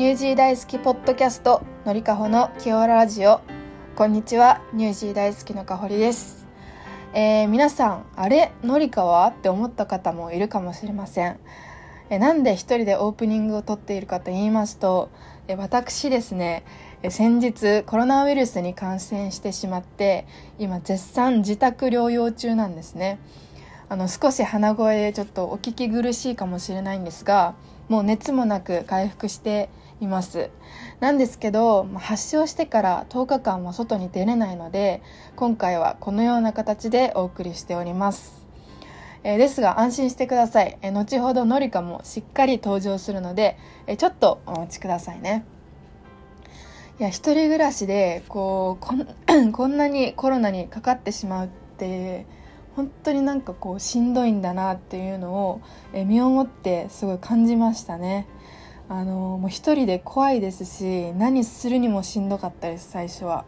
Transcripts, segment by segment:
ニュージー大好きポッドキャストのりかほのキオララジオ。こんにちはニュージー大好きのかほりです、えー皆さんあれ？のりかは？って思った方もいるかもしれません。えなんで一人でオープニングを撮っているかと言いますとえ私ですねえ先日コロナウイルスに感染してしまって今絶賛自宅療養中なんですね。あの少し鼻声でちょっとお聞き苦しいかもしれないんですがもう熱もなく回復しています。なんですけど発症してから10日間も外に出れないので今回はこのような形でお送りしております。えですが安心してください、え後ほどのりかもしっかり登場するので、えちょっとお待ちくださいね。いや一人暮らしでこうこん こんなにコロナにかかってしまうって本当になんかこうしんどいんだなっていうのを、え身をもってすごい感じましたね。あのもう一人で怖いですし何するにもしんどかったです最初は、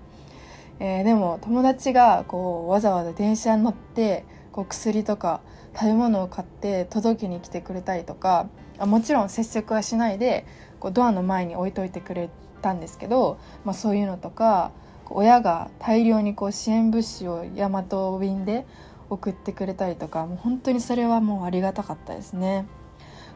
えーでも友達がこうわざわざ電車に乗ってこう薬とか食べ物を買って届けに来てくれたりとかあもちろん接触はしないでこうドアの前に置いといてくれたんですけど、まあ、そういうのとか親が大量にこう支援物資を大和便で送ってくれたりとかもう本当にそれはもうありがたかったですね。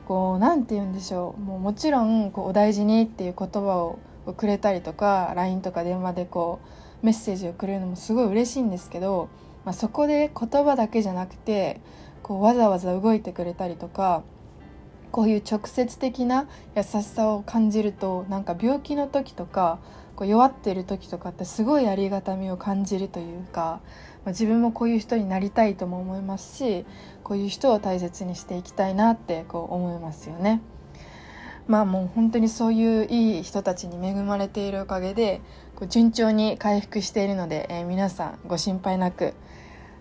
こうなんて言うんでしょうもうもちろんこうお大事にっていう言葉をくれたりとか LINE とか電話でこうメッセージをくれるのもすごい嬉しいんですけど、まあ、そこで言葉だけじゃなくてこうわざわざ動いてくれたりとかこういう直接的な優しさを感じるとなんか病気の時とかこう弱ってる時とかってすごいありがたみを感じるというか、まあ、自分もこういう人になりたいとも思いますしこういう人を大切にしていきたいなってこう思いますよね。まあもう本当にそういういい人たちに恵まれているおかげでこう順調に回復しているので、えー皆さんご心配なく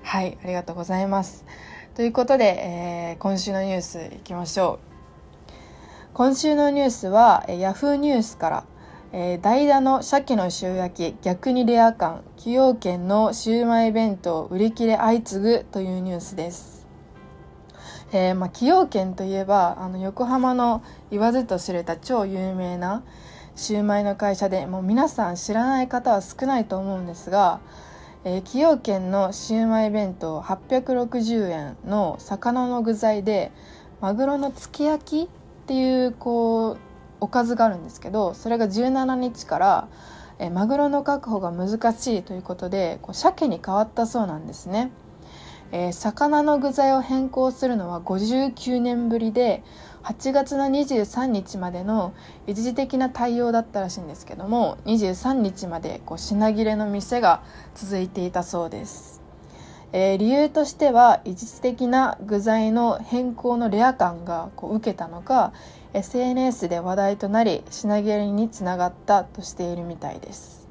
はいありがとうございます。ということで、えー今週のニュースいきましょう。今週のニュースは、えー、ヤフーニュースから、えー代打の鮭の塩焼き逆にレア感崎陽軒のシウマイ弁当売り切れ相次ぐというニュースです。えーまあ、崎陽軒といえばあの横浜の言わずと知れた超有名なシウマイの会社でもう皆さん知らない方は少ないと思うんですが、えー崎陽軒のシウマイ弁当860円の魚の具材でマグロのつけ焼きっていうこうおかずがあるんですけどそれが17日から、えマグロの確保が難しいということでこう鮭に変わったそうなんですね。えー魚の具材を変更するのは59年ぶりで8月の23日までの一時的な対応だったらしいんですけども23日までこう品切れの店が続いていたそうです、えー理由としては一時的な具材の変更のレア感がこう受けたのか SNS で話題となり品切れにつながったとしているみたいです。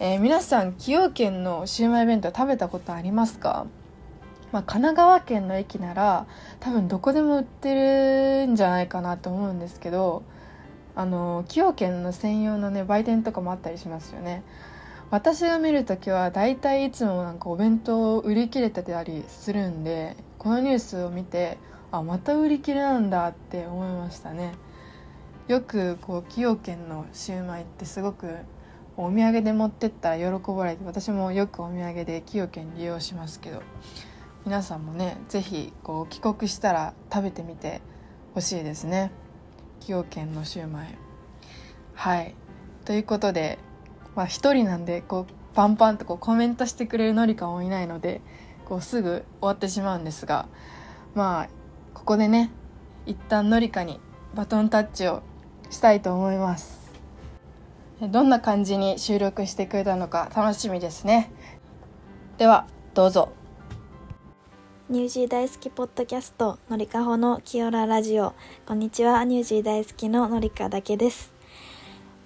えー皆さん崎陽軒のシウマイ弁当食べたことありますか？まあ、神奈川県の駅なら多分どこでも売ってるんじゃないかなと思うんですけどあの崎陽軒の専用のね売店とかもあったりしますよね。私が見るときは大体いつもなんかお弁当売り切れてたりするんでこのニュースを見てあまた売り切れなんだって思いましたね。よくこう崎陽軒のシウマイってすごくお土産で持ってったら喜ばれて私もよくお土産で崎陽軒利用しますけど皆さんもね是非帰国したら食べてみてほしいですね。崎陽軒のシューマイ。はい。ということでまあ一人なんでこうパンパンとこうコメントしてくれるのりかもいないのでこうすぐ終わってしまうんですがまあここでね一旦のりかにバトンタッチをしたいと思います。どんな感じに収録してくれたのか楽しみですね。ではどうぞ。ニュージー大好きポッドキャストのりかほのキオララジオ。こんにちはニュージー大好きののりかだけです。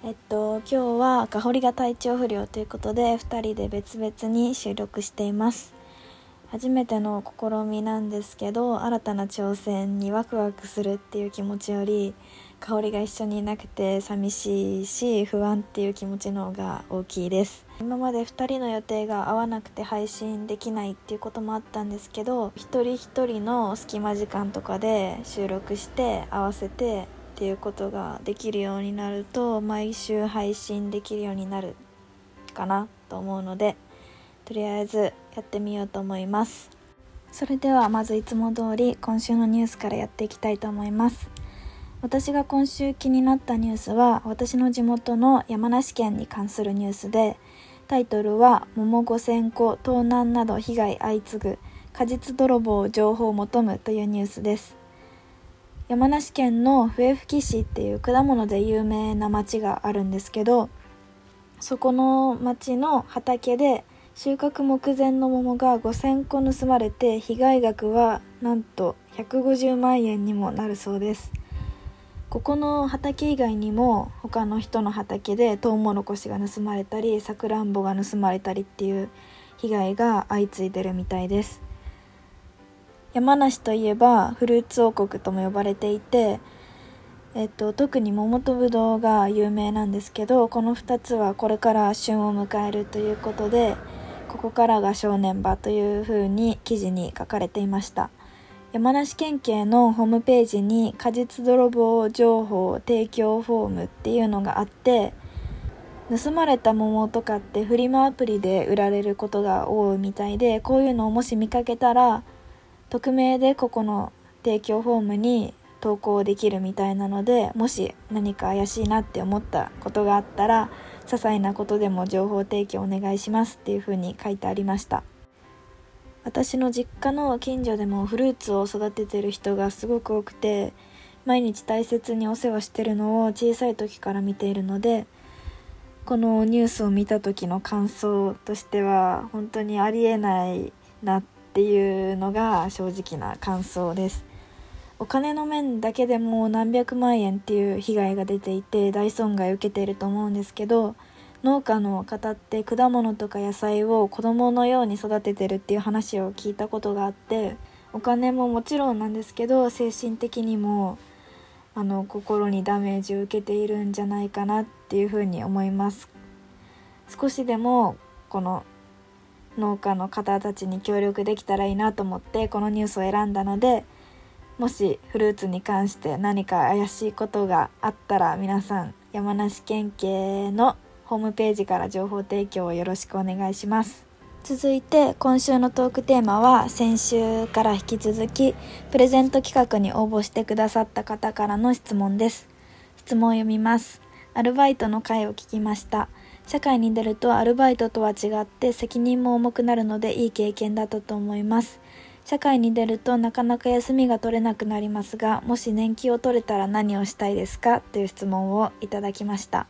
えっと今日はかほりが体調不良ということで2人で別々に収録しています。初めての試みなんですけど新たな挑戦にワクワクするっていう気持ちより香りが一緒にいなくて寂しいし不安っていう気持ちの方が大きいです。今まで2人の予定が合わなくて配信できないっていうこともあったんですけど一人一人の隙間時間とかで収録して合わせてっっていうことができるようになると毎週配信できるようになるかなと思うのでとりあえずやってみようと思います。それではまずいつも通り今週のニュースからやっていきたいと思います。私が今週気になったニュースは私の地元の山梨県に関するニュースでタイトルは「桃5000個盗難など被害相次ぐ果実泥棒情報を求む」というニュースです。山梨県の笛吹市っていう果物で有名な町があるんですけどそこの町の畑で収穫目前の桃が5000個盗まれて被害額はなんと150万円にもなるそうです。ここの畑以外にも他の人の畑でトウモロコシが盗まれたりさくらんぼが盗まれたりっていう被害が相次いでるみたいです。山梨といえばフルーツ王国とも呼ばれていて、えっと、特に桃とぶどうが有名なんですけどこの2つはこれから旬を迎えるということでここからが正念場というふうに記事に書かれていました。山梨県警のホームページに果実泥棒情報提供フォームっていうのがあって盗まれた桃とかってフリマアプリで売られることが多いみたいでこういうのをもし見かけたら匿名でここの提供フォームに投稿できるみたいなのでもし何か怪しいなって思ったことがあったら些細なことでも情報提供お願いしますっていうふうに書いてありました。私の実家の近所でもフルーツを育ててる人がすごく多くて毎日大切にお世話してるのを小さい時から見ているのでこのニュースを見た時の感想としては本当にありえないなっていうのが正直な感想です。お金の面だけでも何百万円っていう被害が出ていて大損害を受けていると思うんですけど農家の方って果物とか野菜を子供のように育ててるっていう話を聞いたことがあってお金ももちろんなんですけど精神的にもあの心にダメージを受けているんじゃないかなっていうふうに思います。少しでもこの農家の方たちに協力できたらいいなと思ってこのニュースを選んだのでもしフルーツに関して何か怪しいことがあったら皆さん山梨県警のホームページから情報提供をよろしくお願いします。続いて今週のトークテーマは先週から引き続きプレゼント企画に応募してくださった方からの質問です。質問を読みます。アルバイトの回を聞きました。社会に出るとアルバイトとは違って責任も重くなるのでいい経験だったと思います。社会に出るとなかなか休みが取れなくなりますがもし年金を取れたら何をしたいですか？という質問をいただきました。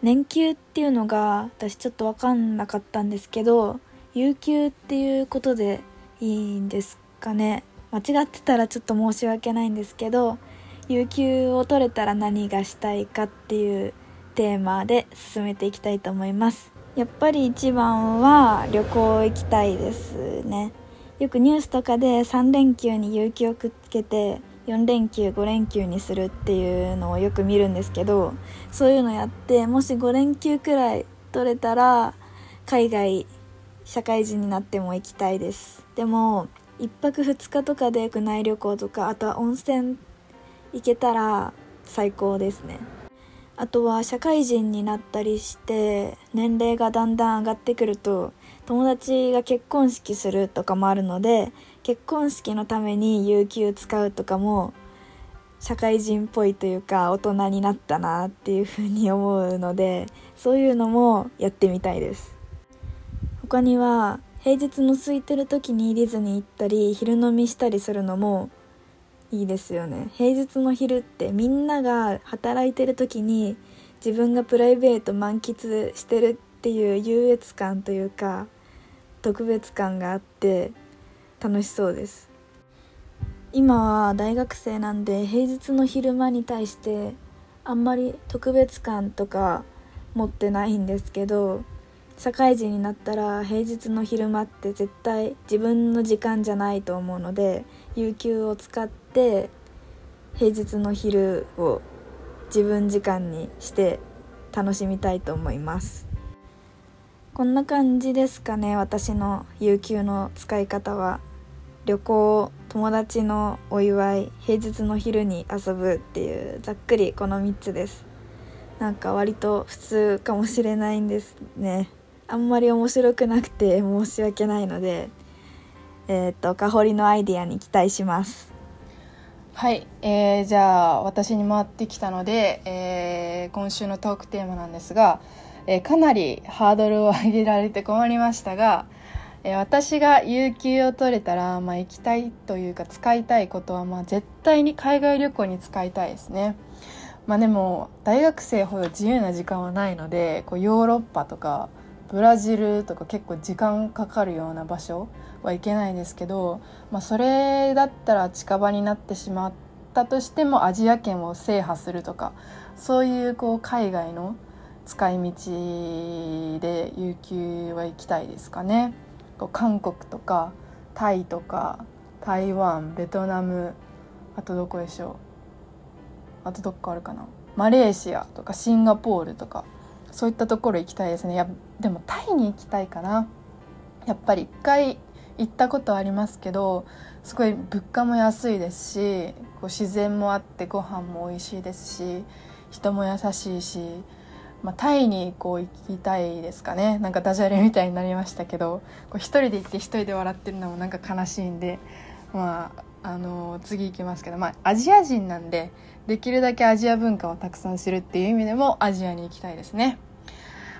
年給っていうのが私ちょっと分かんなかったんですけど有給っていうことでいいんですかね？間違ってたらちょっと申し訳ないんですけど有給を取れたら何がしたいかっていうテーマで進めていきたいと思います。やっぱり一番は旅行行きたいですね。よくニュースとかで3連休に有給をくっつけて4連休5連休にするっていうのをよく見るんですけどそういうのやってもし5連休くらい取れたら海外社会人になっても行きたいです。でも1泊2日とかで国内旅行とかあとは温泉行けたら最高ですね。あとは社会人になったりして年齢がだんだん上がってくると友達が結婚式するとかもあるので結婚式のために有給使うとかも社会人っぽいというか大人になったなっていうふうに思うのでそういうのもやってみたいです。他には平日の空いてる時にディズニー行ったり昼飲みしたりするのもいいですよね。平日の昼ってみんなが働いてる時に自分がプライベート満喫してるっていう優越感というか特別感があって楽しそうです。今は大学生なんで平日の昼間に対してあんまり特別感とか持ってないんですけど社会人になったら平日の昼間って絶対自分の時間じゃないと思うので有給を使って平日の昼を自分時間にして楽しみたいと思います。こんな感じですかね私の有給の使い方は。旅行友達のお祝い平日の昼に遊ぶっていうざっくりこの3つです。なんか割と普通かもしれないんですね。あんまり面白くなくて 申し訳ないのでえっ、とかほりのアイディアに期待します。はい、えー、じゃあ私に回ってきたので、えー、今週のトークテーマなんですが、え、かなりハードルを上げられて困りましたが、え、私が有給を取れたら、まあ、行きたいというか使いたいことは、まあ、絶対に海外旅行に使いたいですね。まあでも大学生ほど自由な時間はないのでこうヨーロッパとかブラジルとか結構時間かかるような場所は行けないですけど、まあ、それだったら近場になってしまったとしてもアジア圏を制覇するとかそういうこう海外の使い道で有給は行きたいですかね。こう韓国とかタイとか台湾ベトナムあとどこでしょう。あとどっかあるかな。マレーシアとかシンガポールとかそういったところ行きたいですね。やでもタイに行きたいかな。やっぱり一回行ったことありますけどすごい物価も安いですしこう自然もあってご飯も美味しいですし人も優しいし、まあ、タイにこう行きたいですかね。なんかダジャレみたいになりましたけど一人で行って一人で笑ってるのもなんか悲しいんでまああの次行きますけど、まあ、アジア人なんでできるだけアジア文化をたくさん知るっていう意味でもアジアに行きたいですね。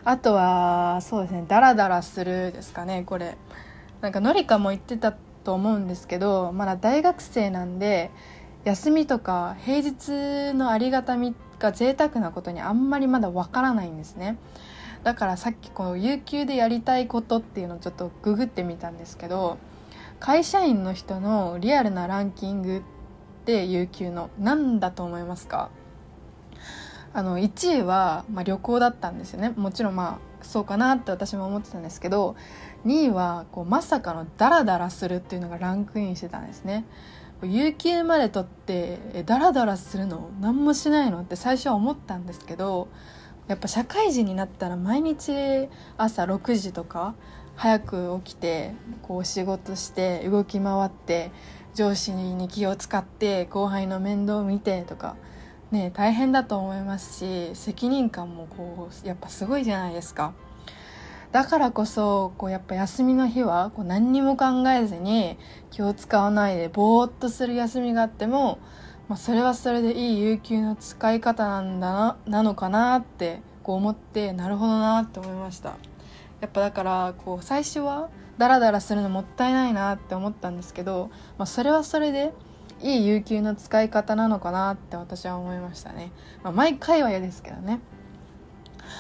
あとはそうですねダラダラするですかねこれ。なんかのりかも言ってたと思うんですけどまだ大学生なんで休みとか平日のありがたみってが贅沢なことにあんまりまだわからないんですね。だからさっきこの有給でやりたいことっていうのをちょっとググってみたんですけど会社員の人のリアルなランキングって有給の何だと思いますか？あの1位は、まあ、旅行だったんですよね。もちろんまあそうかなって私も思ってたんですけど2位はこうまさかのダラダラするっていうのがランクインしてたんですね。有給まで取ってダラダラするの何もしないのって最初は思ったんですけどやっぱ社会人になったら毎日朝6時とか早く起きてこう仕事して動き回って上司に気を使って後輩の面倒を見てとかね大変だと思いますし責任感もこうやっぱすごいじゃないですか。だからこそこうやっぱ休みの日はこう何にも考えずに気を使わないでぼーっとする休みがあっても、まあ、それはそれでいい有給の使い方なんだななのかなってこう思ってなるほどなって思いました。やっぱだからこう最初はダラダラするのもったいないなって思ったんですけど、まあ、それはそれでいい有給の使い方なのかなって私は思いましたね、まあ、毎回は嫌ですけどね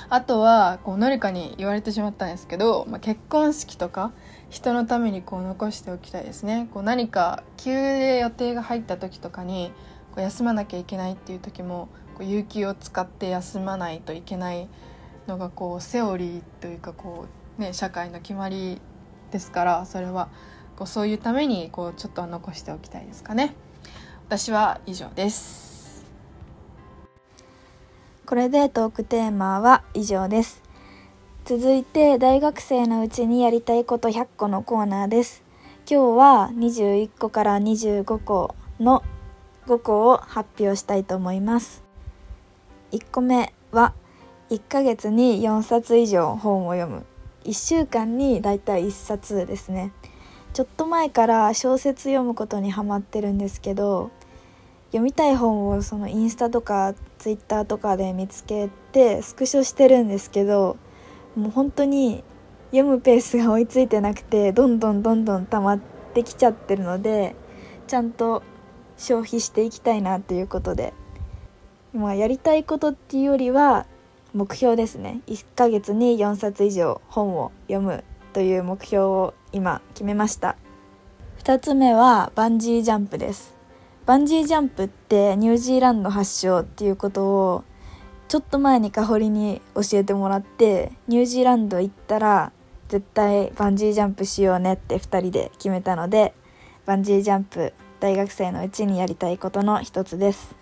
あとはこうのりかに言われてしまったんですけど、まあ、結婚式とか人のためにこう残しておきたいですね。こう何か急で予定が入った時とかにこう休まなきゃいけないっていう時もこう有給を使って休まないといけないのがこうセオリーというかこう、ね、社会の決まりですからそれはこうそういうためにこうちょっと残しておきたいですかね。私は以上です。これでトークテーマは以上です。続いて大学生のうちにやりたいこと100個のコーナーです。今日は21個から25個の5個を発表したいと思います。1個目は1ヶ月に4冊以上本を読む。1週間にだいたい1冊ですね。ちょっと前から小説読むことにハマってるんですけど読みたい本をそのインスタとかツイッターとかで見つけてスクショしてるんですけどもう本当に読むペースが追いついてなくてどんどんどんどん溜まってきちゃってるのでちゃんと消費していきたいなということで、まあ、やりたいことっていうよりは目標ですね。1ヶ月に4冊以上本を読むという目標を今決めました。2つ目はバンジージャンプです。バンジージャンプってニュージーランド発祥っていうことをちょっと前に香りに教えてもらってニュージーランド行ったら絶対バンジージャンプしようねって2人で決めたのでバンジージャンプ大学生のうちにやりたいことの一つです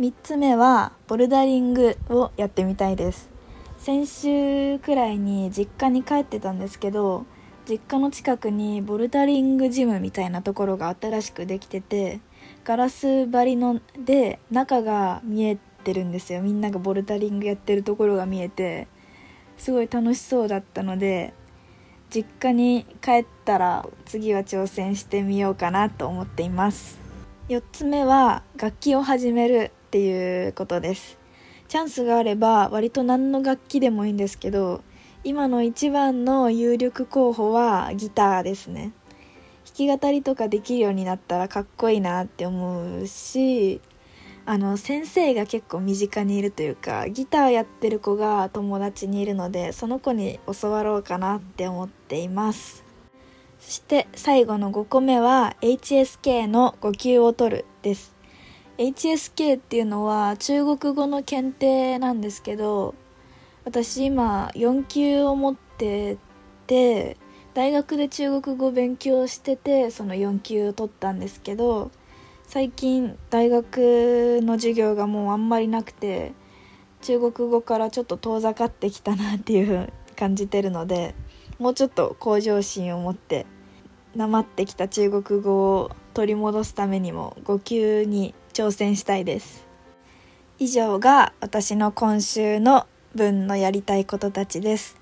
3つ目はボルダリングをやってみたいです先週くらいに実家に帰ってたんですけど実家の近くにボルダリングジムみたいなところが新しくできててガラス張りので中が見えてるんですよ。みんながボルダリングやってるところが見えてすごい楽しそうだったので実家に帰ったら次は挑戦してみようかなと思っています。4つ目は楽器を始めるっていうことです。チャンスがあれば割と何の楽器でもいいんですけど今の一番の有力候補はギターですね。き語りとかできるようになったらかっこいいなって思うしあの先生が結構身近にいるというかギターやってる子が友達にいるのでその子に教わろうかなって思っています。そして最後の5個目は HSK の5級を取るです。HSK っていうのは中国語の検定なんですけど私今4級を持ってて大学で中国語勉強しててその4級を取ったんですけど最近大学の授業がもうあんまりなくて中国語からちょっと遠ざかってきたなっていうふう感じてるのでもうちょっと向上心を持ってなまってきた中国語を取り戻すためにも5級に挑戦したいです。以上が私の今週の分のやりたいことたちです。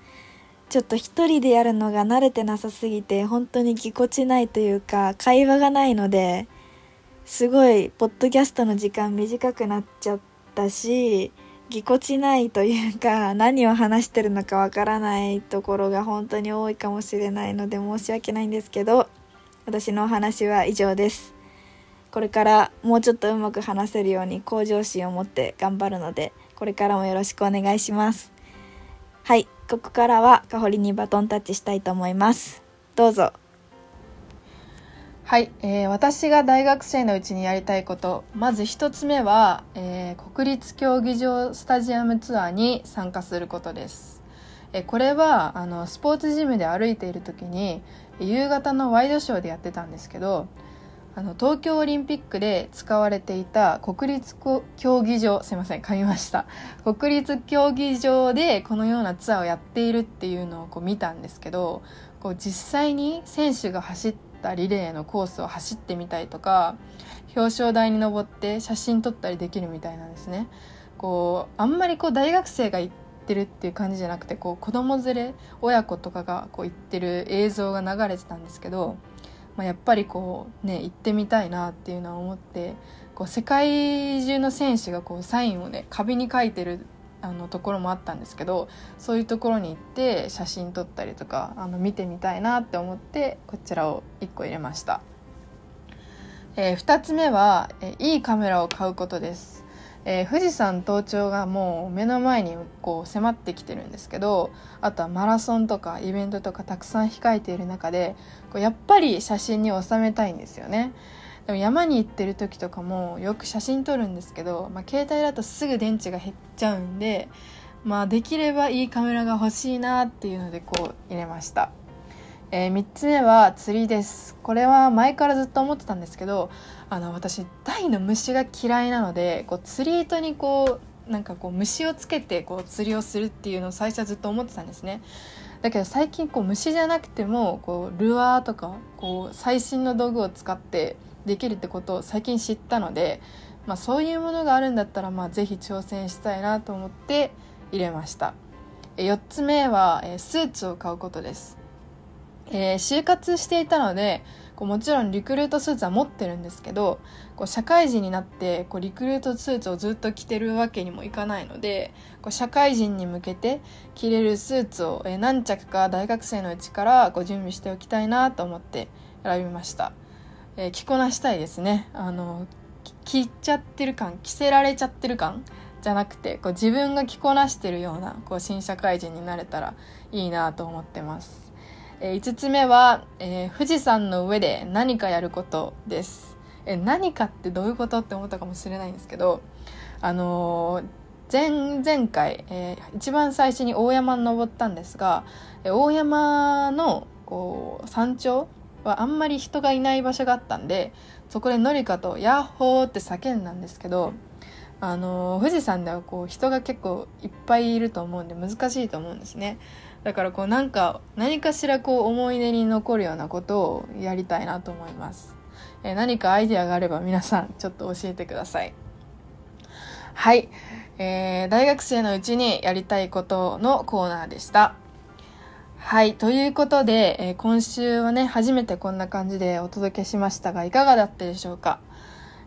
ちょっと一人でやるのが慣れてなさすぎて本当にぎこちないというか会話がないのですごいポッドキャストの時間短くなっちゃったしぎこちないというか何を話してるのかわからないところが本当に多いかもしれないので申し訳ないんですけど私のお話は以上です。これからもうちょっとうまく話せるように向上心を持って頑張るのでこれからもよろしくお願いします。はいここからはかほりにバトンタッチしたいと思います。どうぞ。はい、えー、私が大学生のうちにやりたいこと。まず一つ目は、えー、国立競技場スタジアムツアーに参加することです、えー、これはあのスポーツジムで歩いている時に夕方のワイドショーでやってたんですけどあの東京オリンピックで使われていた国立競技場すいません噛みました。国立競技場でこのようなツアーをやっているっていうのをこう見たんですけどこう実際に選手が走ったリレーのコースを走ってみたりとか表彰台に登って写真撮ったりできるみたいなんですね。こうあんまりこう大学生が行ってるっていう感じじゃなくてこう子供連れ親子とかがこう行ってる映像が流れてたんですけどまあ、やっぱりこうね行ってみたいなっていうのは思ってこう世界中の選手がこうサインをね壁に書いてるあのところもあったんですけどそういうところに行って写真撮ったりとかあの見てみたいなって思ってこちらを1個入れました、えー、2つ目は、えー、いいカメラを買うことです。えー、富士山登頂がもう目の前にこう迫ってきてるんですけどあとはマラソンとかイベントとかたくさん控えている中でこうやっぱり写真に収めたいんですよね。でも山に行ってる時とかもよく写真撮るんですけど、まあ、携帯だとすぐ電池が減っちゃうんで、まあ、できればいいカメラが欲しいなっていうのでこう入れました。えー、3つ目は釣りです。これは前からずっと思ってたんですけどあの私大の虫が嫌いなのでこう釣り糸にこうなんかこう虫をつけてこう釣りをするっていうのを最初はずっと思ってたんですね。だけど最近こう虫じゃなくてもこうルアーとかこう最新の道具を使ってできるってことを最近知ったので、まあ、そういうものがあるんだったらまあぜひ挑戦したいなと思って入れました。4つ目はスーツを買うことです。えー、就活していたのでこうもちろんリクルートスーツは持ってるんですけどこう社会人になってこうリクルートスーツをずっと着てるわけにもいかないのでこう社会人に向けて着れるスーツを、え、何着か大学生のうちからこ準備しておきたいなと思って選びました、えー、着こなしたいですね。あの着ちゃってる感着せられちゃってる感じゃなくてこう自分が着こなしてるようなこう新社会人になれたらいいなと思ってます。え5つ目は、えー、富士山の上で何かやることです。え何かってどういうことって思ったかもしれないんですけど、あのー、前前回、えー、一番最初に大山に登ったんですが、え大山のこう山頂はあんまり人がいない場所があったんでそこでのりかと「ヤッホー!」って叫んだんですけどあの富士山ではこう人が結構いっぱいいると思うんで難しいと思うんですねだからこうなんか何かしらこう思い出に残るようなことをやりたいなと思います、えー、何かアイディアがあれば皆さんちょっと教えてください。はい、えー、大学生のうちにやりたいことのコーナーでした。はい。ということで、えー、今週はね、初めてこんな感じでお届けしましたが、いかがだったでしょうか？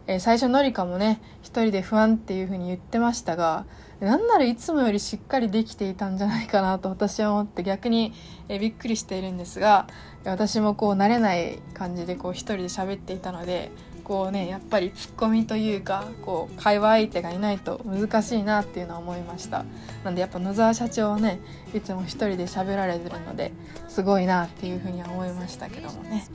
えー、最初のりかもね、一人で不安っていう風に言ってましたが、なんならいつもよりしっかりできていたんじゃないかなと私は思って逆に、えびっくりしているんですが私もこう慣れない感じでこう一人で喋っていたのでこうねやっぱりツッコミというかこう会話相手がいないと難しいなっていうのは思いました。なんでやっぱ野沢社長はねいつも一人で喋られてるのですごいなっていうふうには思いましたけどもね。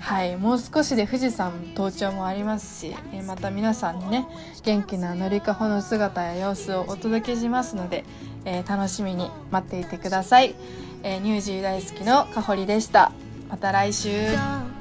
はいもう少しで富士山登頂もありますしえまた皆さんにね元気なのりかほの姿や様子をお届けしますので、えー、楽しみに待っていてください、えー、ニュージー大好きのかほりでした。また来週。